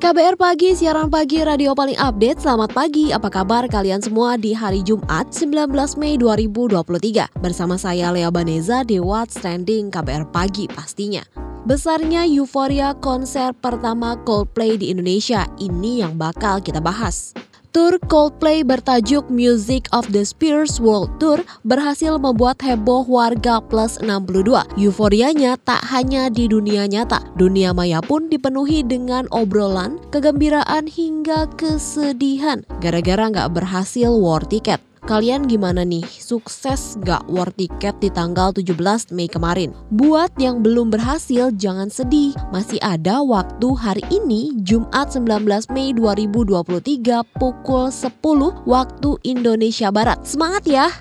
KBR Pagi, siaran pagi radio paling update. Selamat pagi, apa kabar kalian semua di hari Jumat 19 Mei 2023. Bersama saya Lea Baneza di What's Trending KBR Pagi pastinya. Besarnya euforia konser pertama Coldplay di Indonesia, ini yang bakal kita bahas. Tour Coldplay bertajuk Music of the Spheres World Tour berhasil membuat heboh warga plus 62. Euforianya tak hanya di dunia nyata, dunia maya pun dipenuhi dengan obrolan, kegembiraan hingga kesedihan gara-gara nggak berhasil war tiket. Kalian gimana nih? Sukses gak war tiket di tanggal 17 Mei kemarin? Buat yang belum berhasil, jangan sedih. Masih ada waktu hari ini, Jumat 19 Mei 2023 pukul 10 waktu Indonesia Barat. Semangat ya!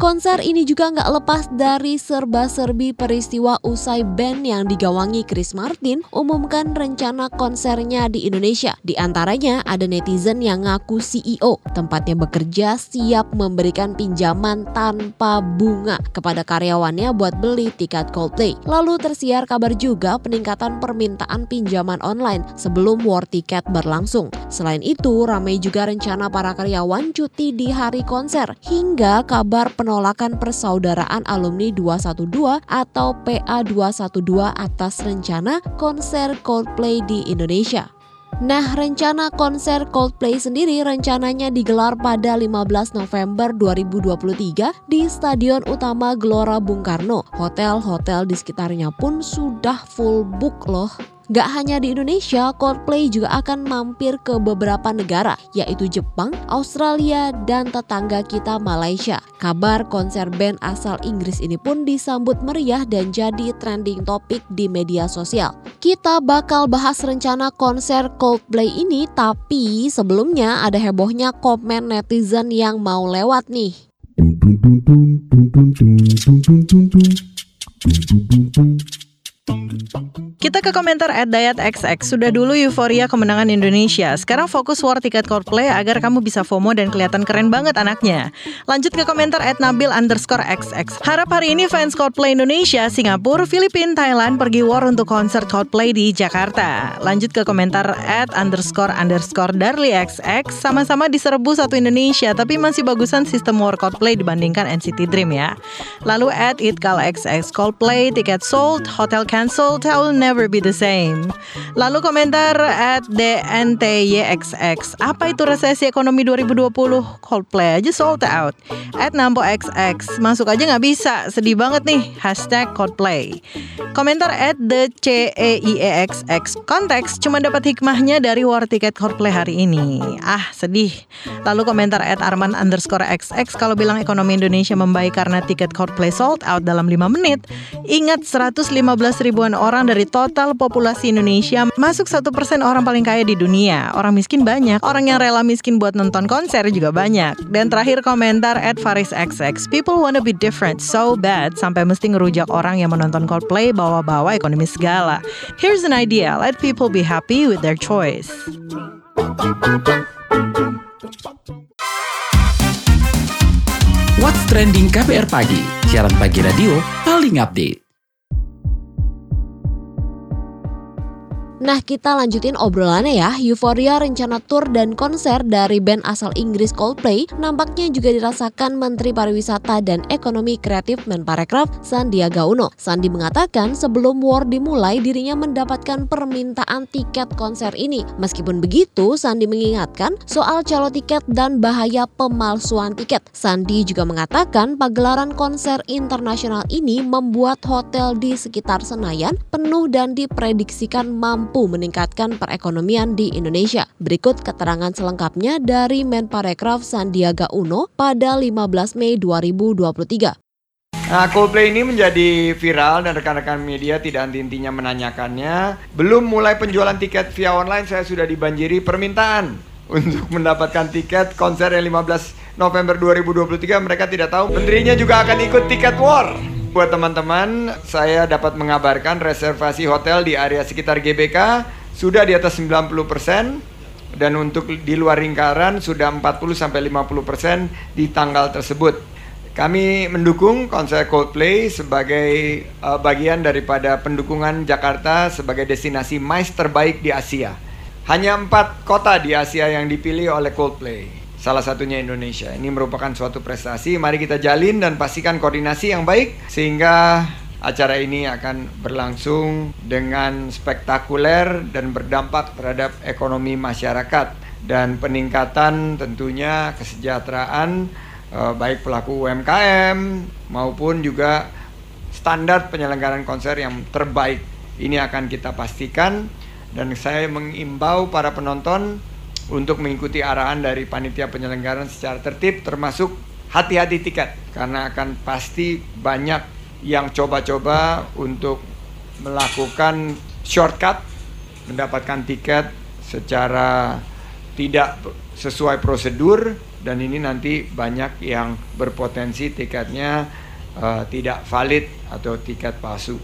Konser ini juga nggak lepas dari serba-serbi peristiwa usai band yang digawangi Chris Martin umumkan rencana konsernya di Indonesia. Di antaranya ada netizen yang ngaku CEO, tempatnya bekerja siap memberikan pinjaman tanpa bunga kepada karyawannya buat beli tiket Coldplay. Lalu tersiar kabar juga peningkatan permintaan pinjaman online sebelum war tiket berlangsung. Selain itu, ramai juga rencana para karyawan cuti di hari konser hingga kabar penonton penolakan persaudaraan alumni 212 atau PA212 atas rencana konser Coldplay di Indonesia. Nah, rencana konser Coldplay sendiri rencananya digelar pada 15 November 2023 di Stadion Utama Gelora Bung Karno. Hotel-hotel di sekitarnya pun sudah full book loh. Gak hanya di Indonesia, Coldplay juga akan mampir ke beberapa negara, yaitu Jepang, Australia, dan tetangga kita Malaysia. Kabar konser band asal Inggris ini pun disambut meriah dan jadi trending topik di media sosial. Kita bakal bahas rencana konser Coldplay ini, tapi sebelumnya ada hebohnya komen netizen yang mau lewat nih. Kita ke komentar at Dayat XX. Sudah dulu euforia kemenangan Indonesia. Sekarang fokus war tiket Coldplay agar kamu bisa FOMO dan kelihatan keren banget anaknya. Lanjut ke komentar at Nabil underscore XX. Harap hari ini fans Coldplay Indonesia, Singapura, Filipina, Thailand pergi war untuk konser Coldplay di Jakarta. Lanjut ke komentar at underscore underscore Darli XX. Sama-sama diserbu satu Indonesia, tapi masih bagusan sistem war Coldplay dibandingkan NCT Dream ya. Lalu at Itkal XX Coldplay, tiket sold, hotel I will never be the same. Lalu komentar at DNTYXX. Apa itu resesi ekonomi 2020? Coldplay aja sold out. At Nampo XX. Masuk aja nggak bisa. Sedih banget nih. Hashtag Coldplay. Komentar at the CEIEXX. Konteks cuma dapat hikmahnya dari war tiket Coldplay hari ini. Ah sedih. Lalu komentar at Arman underscore XX. Kalau bilang ekonomi Indonesia membaik karena tiket Coldplay sold out dalam 5 menit. Ingat 115 ribuan orang dari total populasi Indonesia masuk satu persen orang paling kaya di dunia. Orang miskin banyak, orang yang rela miskin buat nonton konser juga banyak. Dan terakhir komentar at Faris XX, people wanna be different so bad sampai mesti ngerujak orang yang menonton Coldplay bawa-bawa ekonomi segala. Here's an idea, let people be happy with their choice. What's Trending KBR Pagi, siaran pagi radio paling update. Nah kita lanjutin obrolannya ya. Euforia rencana tour dan konser dari band asal Inggris Coldplay Nampaknya juga dirasakan Menteri Pariwisata dan Ekonomi Kreatif Menparekraf Sandiaga Uno. Sandi mengatakan sebelum war dimulai dirinya mendapatkan permintaan tiket konser ini. Meskipun begitu Sandi mengingatkan soal calo tiket dan bahaya pemalsuan tiket. Sandi juga mengatakan pagelaran konser internasional ini membuat hotel di sekitar Senayan penuh dan diprediksikan mampu mampu meningkatkan perekonomian di Indonesia. Berikut keterangan selengkapnya dari Menparekraf Sandiaga Uno pada 15 Mei 2023. Nah, Coldplay ini menjadi viral dan rekan-rekan media tidak henti-hentinya menanyakannya. Belum mulai penjualan tiket via online, saya sudah dibanjiri permintaan untuk mendapatkan tiket konser yang 15 November 2023. Mereka tidak tahu menterinya juga akan ikut tiket war. Buat teman-teman, saya dapat mengabarkan reservasi hotel di area sekitar GBK sudah di atas 90% dan untuk di luar lingkaran sudah 40 sampai 50% di tanggal tersebut. Kami mendukung konser Coldplay sebagai uh, bagian daripada pendukungan Jakarta sebagai destinasi MICE terbaik di Asia. Hanya empat kota di Asia yang dipilih oleh Coldplay salah satunya Indonesia. Ini merupakan suatu prestasi. Mari kita jalin dan pastikan koordinasi yang baik sehingga acara ini akan berlangsung dengan spektakuler dan berdampak terhadap ekonomi masyarakat dan peningkatan tentunya kesejahteraan eh, baik pelaku UMKM maupun juga standar penyelenggaraan konser yang terbaik. Ini akan kita pastikan dan saya mengimbau para penonton untuk mengikuti arahan dari panitia penyelenggaraan secara tertib termasuk hati-hati tiket karena akan pasti banyak yang coba-coba untuk melakukan shortcut mendapatkan tiket secara tidak sesuai prosedur dan ini nanti banyak yang berpotensi tiketnya uh, tidak valid atau tiket palsu.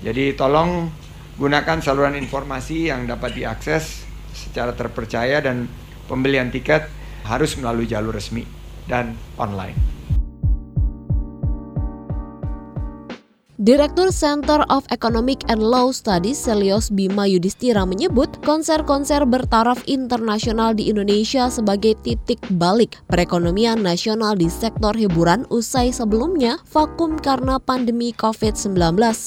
Jadi tolong gunakan saluran informasi yang dapat diakses secara terpercaya dan pembelian tiket harus melalui jalur resmi dan online. Direktur Center of Economic and Law Studies Selios Bima Yudhistira menyebut konser-konser bertaraf internasional di Indonesia sebagai titik balik perekonomian nasional di sektor hiburan usai sebelumnya vakum karena pandemi COVID-19.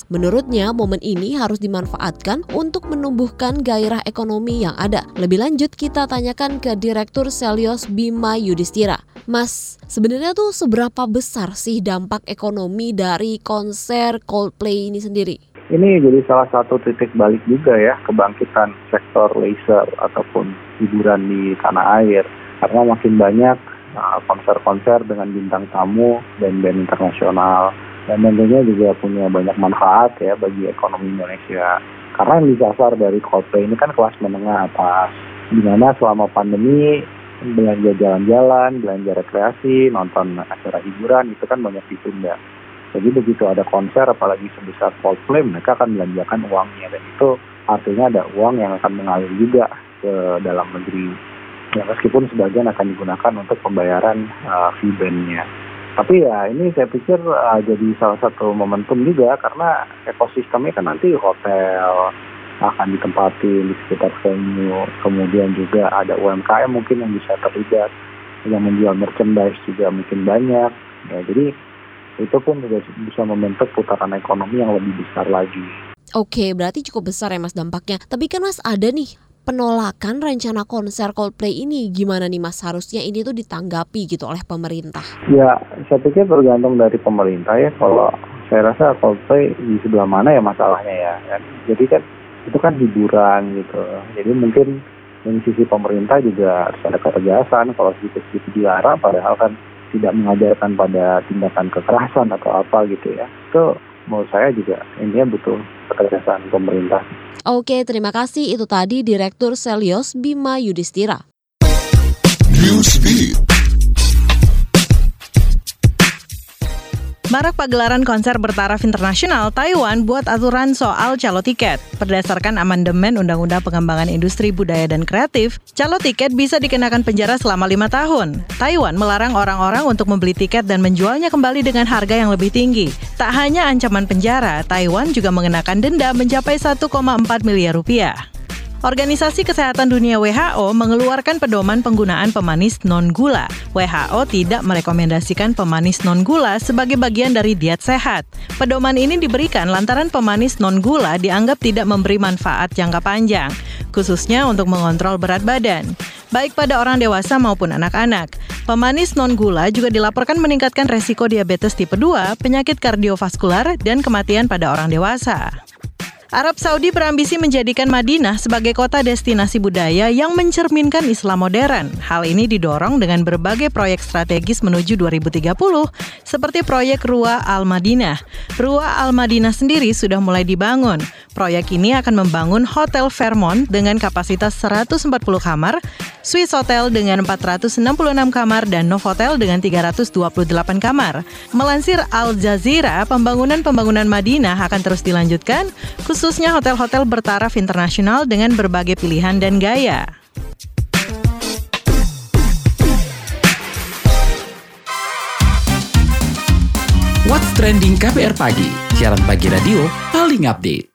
Menurutnya, momen ini harus dimanfaatkan untuk menumbuhkan gairah ekonomi yang ada. Lebih lanjut, kita tanyakan ke Direktur Selios Bima Yudhistira. Mas, sebenarnya tuh seberapa besar sih dampak ekonomi dari konser Coldplay ini sendiri? Ini jadi salah satu titik balik juga ya kebangkitan sektor laser ataupun hiburan di tanah air. Karena makin banyak uh, konser-konser dengan bintang tamu dan band internasional dan tentunya juga punya banyak manfaat ya bagi ekonomi Indonesia. Karena yang disasar dari Coldplay ini kan kelas menengah atas, di mana selama pandemi belanja jalan-jalan, belanja rekreasi, nonton acara hiburan itu kan banyak ditunda. Jadi begitu ada konser apalagi sebesar Coldplay mereka akan belanjakan uangnya dan itu artinya ada uang yang akan mengalir juga ke dalam negeri. Ya meskipun sebagian akan digunakan untuk pembayaran uh, fee bandnya. Tapi ya ini saya pikir uh, jadi salah satu momentum juga karena ekosistemnya kan nanti hotel akan ditempati di sekitar venue. Kemudian juga ada UMKM mungkin yang bisa terlibat yang menjual merchandise juga mungkin banyak. Ya, jadi itu pun juga bisa membentuk putaran ekonomi yang lebih besar lagi. Oke, berarti cukup besar ya Mas dampaknya. Tapi kan Mas ada nih penolakan rencana konser Coldplay ini gimana nih Mas harusnya ini tuh ditanggapi gitu oleh pemerintah? Ya, saya pikir tergantung dari pemerintah ya. Kalau saya rasa Coldplay di sebelah mana ya masalahnya ya. Jadi kan itu kan hiburan gitu. Jadi mungkin dari sisi pemerintah juga harus ada ketegasan kalau sedikit-sedikit dilarang padahal kan tidak mengajarkan pada tindakan kekerasan atau apa gitu ya itu menurut saya juga ini butuh ketegasan pemerintah. Oke, terima kasih. Itu tadi Direktur Selios Bima Yudhistira. Newsbeat. Marak pagelaran konser bertaraf internasional, Taiwan buat aturan soal calo tiket. Berdasarkan amandemen Undang-Undang Pengembangan Industri Budaya dan Kreatif, calo tiket bisa dikenakan penjara selama lima tahun. Taiwan melarang orang-orang untuk membeli tiket dan menjualnya kembali dengan harga yang lebih tinggi. Tak hanya ancaman penjara, Taiwan juga mengenakan denda mencapai 1,4 miliar rupiah. Organisasi Kesehatan Dunia WHO mengeluarkan pedoman penggunaan pemanis non-gula. WHO tidak merekomendasikan pemanis non-gula sebagai bagian dari diet sehat. Pedoman ini diberikan lantaran pemanis non-gula dianggap tidak memberi manfaat jangka panjang, khususnya untuk mengontrol berat badan baik pada orang dewasa maupun anak-anak. Pemanis non-gula juga dilaporkan meningkatkan resiko diabetes tipe 2, penyakit kardiovaskular, dan kematian pada orang dewasa. Arab Saudi berambisi menjadikan Madinah sebagai kota destinasi budaya yang mencerminkan Islam modern. Hal ini didorong dengan berbagai proyek strategis menuju 2030, seperti proyek Rua Al Madinah. Rua Al Madinah sendiri sudah mulai dibangun. Proyek ini akan membangun Hotel Fairmont dengan kapasitas 140 kamar, Swiss Hotel dengan 466 kamar, dan Novotel dengan 328 kamar. Melansir Al Jazeera, pembangunan-pembangunan Madinah akan terus dilanjutkan, khususnya hotel-hotel bertaraf internasional dengan berbagai pilihan dan gaya. What's Trending KPR Pagi, siaran pagi radio paling update.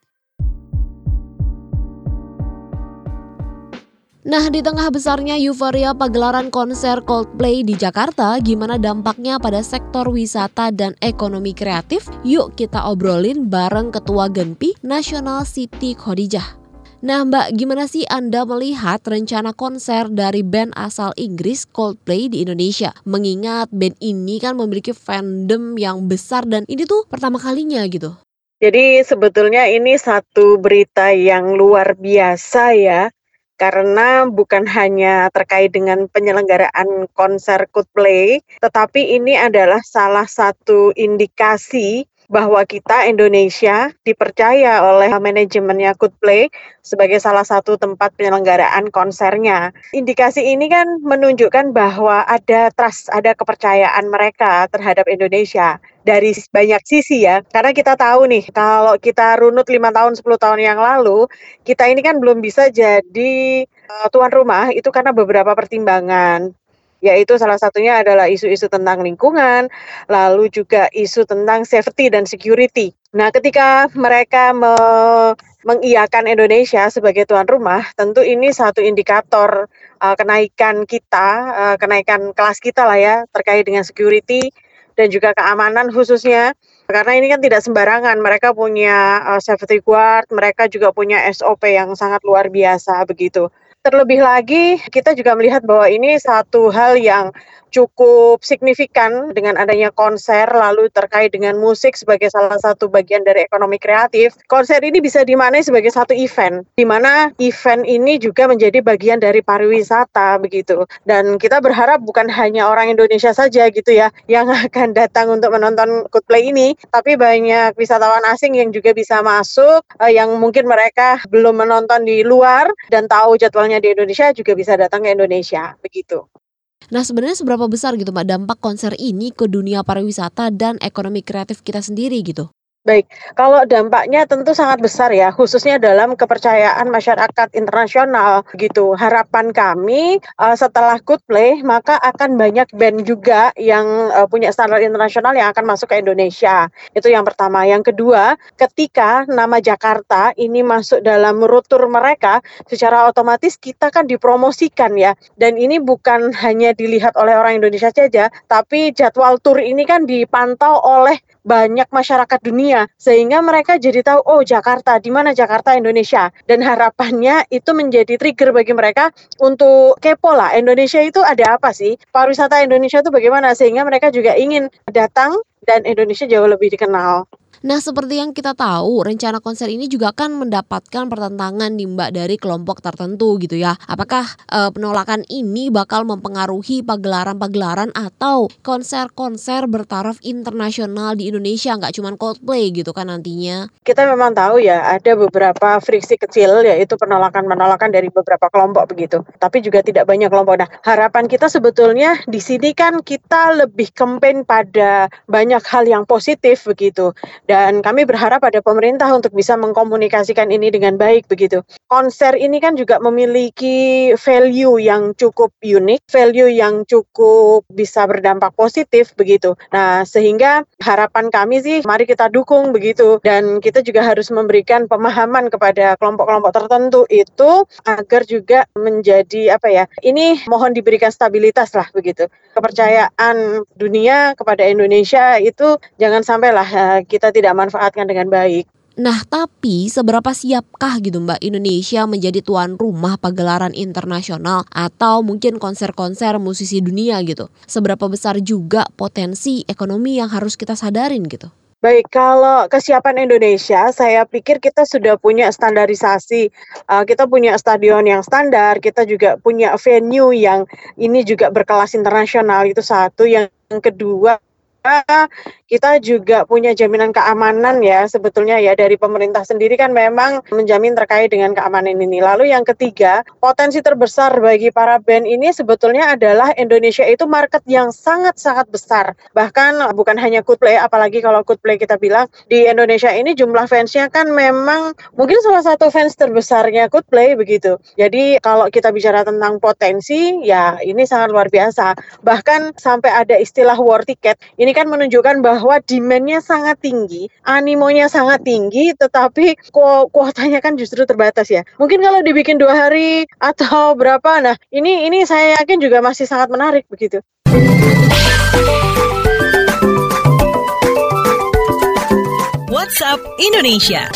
Nah, di tengah besarnya euforia pagelaran konser Coldplay di Jakarta, gimana dampaknya pada sektor wisata dan ekonomi kreatif? Yuk kita obrolin bareng Ketua Genpi Nasional Siti Khadijah. Nah Mbak, gimana sih Anda melihat rencana konser dari band asal Inggris Coldplay di Indonesia? Mengingat band ini kan memiliki fandom yang besar dan ini tuh pertama kalinya gitu. Jadi sebetulnya ini satu berita yang luar biasa ya, karena bukan hanya terkait dengan penyelenggaraan konser Coldplay, tetapi ini adalah salah satu indikasi bahwa kita Indonesia dipercaya oleh manajemennya Coldplay sebagai salah satu tempat penyelenggaraan konsernya. Indikasi ini kan menunjukkan bahwa ada trust, ada kepercayaan mereka terhadap Indonesia dari banyak sisi ya. Karena kita tahu nih, kalau kita runut lima tahun, 10 tahun yang lalu, kita ini kan belum bisa jadi uh, tuan rumah itu karena beberapa pertimbangan yaitu salah satunya adalah isu-isu tentang lingkungan, lalu juga isu tentang safety dan security. Nah, ketika mereka me mengiyakan Indonesia sebagai tuan rumah, tentu ini satu indikator uh, kenaikan kita, uh, kenaikan kelas kita lah ya terkait dengan security dan juga keamanan khususnya. Karena ini kan tidak sembarangan mereka punya uh, safety guard mereka juga punya SOP yang sangat luar biasa begitu. Terlebih lagi, kita juga melihat bahwa ini satu hal yang cukup signifikan dengan adanya konser lalu terkait dengan musik sebagai salah satu bagian dari ekonomi kreatif. Konser ini bisa dimaknai sebagai satu event di mana event ini juga menjadi bagian dari pariwisata begitu. Dan kita berharap bukan hanya orang Indonesia saja gitu ya yang akan datang untuk menonton Coldplay ini, tapi banyak wisatawan asing yang juga bisa masuk uh, yang mungkin mereka belum menonton di luar dan tahu jadwalnya di Indonesia juga bisa datang ke Indonesia begitu. Nah sebenarnya seberapa besar gitu Mbak dampak konser ini ke dunia pariwisata dan ekonomi kreatif kita sendiri gitu? Baik, kalau dampaknya tentu sangat besar ya, khususnya dalam kepercayaan masyarakat internasional gitu. Harapan kami uh, setelah Coldplay maka akan banyak band juga yang uh, punya standar internasional yang akan masuk ke Indonesia. Itu yang pertama. Yang kedua, ketika nama Jakarta ini masuk dalam rutur mereka, secara otomatis kita kan dipromosikan ya. Dan ini bukan hanya dilihat oleh orang Indonesia saja, tapi jadwal tur ini kan dipantau oleh banyak masyarakat dunia sehingga mereka jadi tahu oh Jakarta di mana Jakarta Indonesia. Dan harapannya itu menjadi trigger bagi mereka untuk kepo lah Indonesia itu ada apa sih? Pariwisata Indonesia itu bagaimana? Sehingga mereka juga ingin datang dan Indonesia jauh lebih dikenal. Nah, seperti yang kita tahu, rencana konser ini juga akan mendapatkan pertentangan nih Mbak dari kelompok tertentu gitu ya. Apakah e, penolakan ini bakal mempengaruhi pagelaran-pagelaran atau konser-konser bertaraf internasional di Indonesia nggak cuma Coldplay gitu kan nantinya? Kita memang tahu ya ada beberapa friksi kecil yaitu penolakan-penolakan dari beberapa kelompok begitu. Tapi juga tidak banyak kelompok. Nah, harapan kita sebetulnya di sini kan kita lebih campaign pada banyak hal yang positif begitu. Dan dan kami berharap ada pemerintah untuk bisa mengkomunikasikan ini dengan baik begitu. Konser ini kan juga memiliki value yang cukup unik, value yang cukup bisa berdampak positif begitu. Nah, sehingga harapan kami sih mari kita dukung begitu dan kita juga harus memberikan pemahaman kepada kelompok-kelompok tertentu itu agar juga menjadi apa ya? Ini mohon diberikan stabilitas lah begitu. Kepercayaan dunia kepada Indonesia itu jangan sampailah eh, kita tidak tidak manfaatkan dengan baik. Nah, tapi seberapa siapkah gitu Mbak Indonesia menjadi tuan rumah pagelaran internasional atau mungkin konser-konser musisi dunia gitu? Seberapa besar juga potensi ekonomi yang harus kita sadarin gitu? Baik, kalau kesiapan Indonesia, saya pikir kita sudah punya standarisasi. Uh, kita punya stadion yang standar, kita juga punya venue yang ini juga berkelas internasional. Itu satu. Yang kedua, kita juga punya jaminan keamanan ya sebetulnya ya dari pemerintah sendiri kan memang menjamin terkait dengan keamanan ini. Lalu yang ketiga, potensi terbesar bagi para band ini sebetulnya adalah Indonesia itu market yang sangat-sangat besar. Bahkan bukan hanya Coldplay, apalagi kalau Coldplay kita bilang di Indonesia ini jumlah fansnya kan memang mungkin salah satu fans terbesarnya Coldplay begitu. Jadi kalau kita bicara tentang potensi, ya ini sangat luar biasa. Bahkan sampai ada istilah war ticket. Ini kan menunjukkan bahwa demand-nya sangat tinggi, animonya sangat tinggi, tetapi ku kuotanya kan justru terbatas ya. Mungkin kalau dibikin dua hari atau berapa, nah ini ini saya yakin juga masih sangat menarik begitu. WhatsApp Indonesia.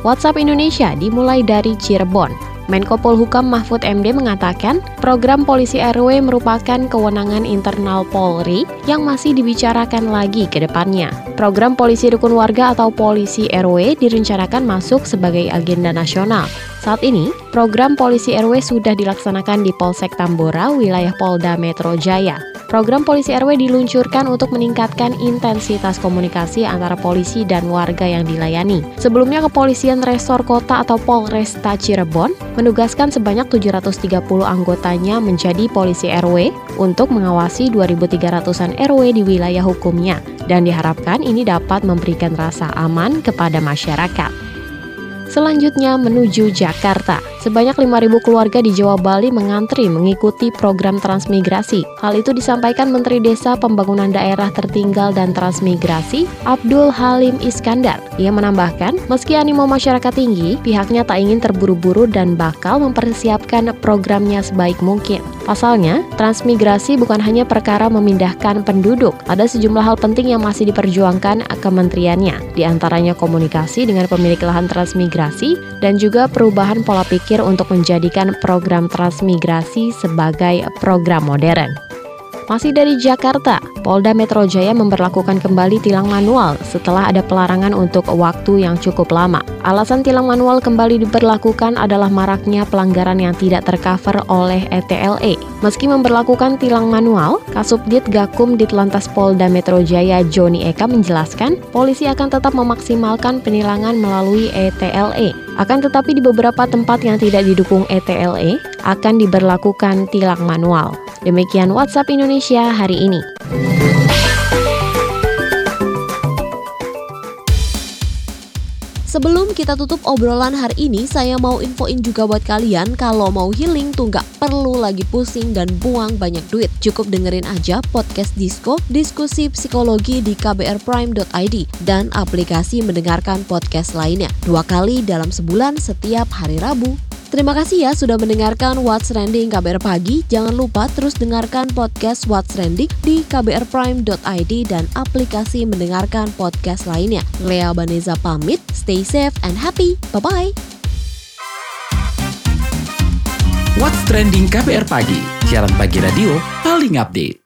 WhatsApp Indonesia dimulai dari Cirebon. Menko Polhukam Mahfud MD mengatakan, program polisi RW merupakan kewenangan internal Polri yang masih dibicarakan lagi ke depannya. Program polisi rukun warga atau polisi RW direncanakan masuk sebagai agenda nasional. Saat ini, program polisi RW sudah dilaksanakan di Polsek Tambora, wilayah Polda Metro Jaya. Program polisi RW diluncurkan untuk meningkatkan intensitas komunikasi antara polisi dan warga yang dilayani. Sebelumnya, Kepolisian Resor Kota atau Polresta Cirebon menugaskan sebanyak 730 anggotanya menjadi polisi RW untuk mengawasi 2.300-an RW di wilayah hukumnya dan diharapkan ini dapat memberikan rasa aman kepada masyarakat. Selanjutnya menuju Jakarta. Sebanyak 5.000 keluarga di Jawa Bali mengantri mengikuti program transmigrasi. Hal itu disampaikan Menteri Desa Pembangunan Daerah Tertinggal dan Transmigrasi, Abdul Halim Iskandar. Ia menambahkan, meski animo masyarakat tinggi, pihaknya tak ingin terburu-buru dan bakal mempersiapkan programnya sebaik mungkin. Pasalnya, transmigrasi bukan hanya perkara memindahkan penduduk, ada sejumlah hal penting yang masih diperjuangkan kementeriannya, di antaranya komunikasi dengan pemilik lahan transmigrasi dan juga perubahan pola pikir untuk menjadikan program transmigrasi sebagai program modern. Masih dari Jakarta, Polda Metro Jaya memperlakukan kembali tilang manual setelah ada pelarangan untuk waktu yang cukup lama. Alasan tilang manual kembali diberlakukan adalah maraknya pelanggaran yang tidak tercover oleh ETLE. Meski memperlakukan tilang manual, Kasubdit Gakum Ditlantas Polda Metro Jaya Joni Eka menjelaskan, polisi akan tetap memaksimalkan penilangan melalui ETLE. Akan tetapi di beberapa tempat yang tidak didukung ETLE akan diberlakukan tilang manual. Demikian WhatsApp Indonesia hari ini. Sebelum kita tutup obrolan hari ini, saya mau infoin juga buat kalian kalau mau healing tuh nggak perlu lagi pusing dan buang banyak duit. Cukup dengerin aja podcast Disco, diskusi psikologi di kbrprime.id dan aplikasi mendengarkan podcast lainnya. Dua kali dalam sebulan setiap hari Rabu. Terima kasih ya sudah mendengarkan What's Trending KBR Pagi. Jangan lupa terus dengarkan podcast What's Trending di kbrprime.id dan aplikasi mendengarkan podcast lainnya. Lea Baneza pamit, stay safe and happy. Bye-bye. What's Trending KBR Pagi, siaran pagi radio paling update.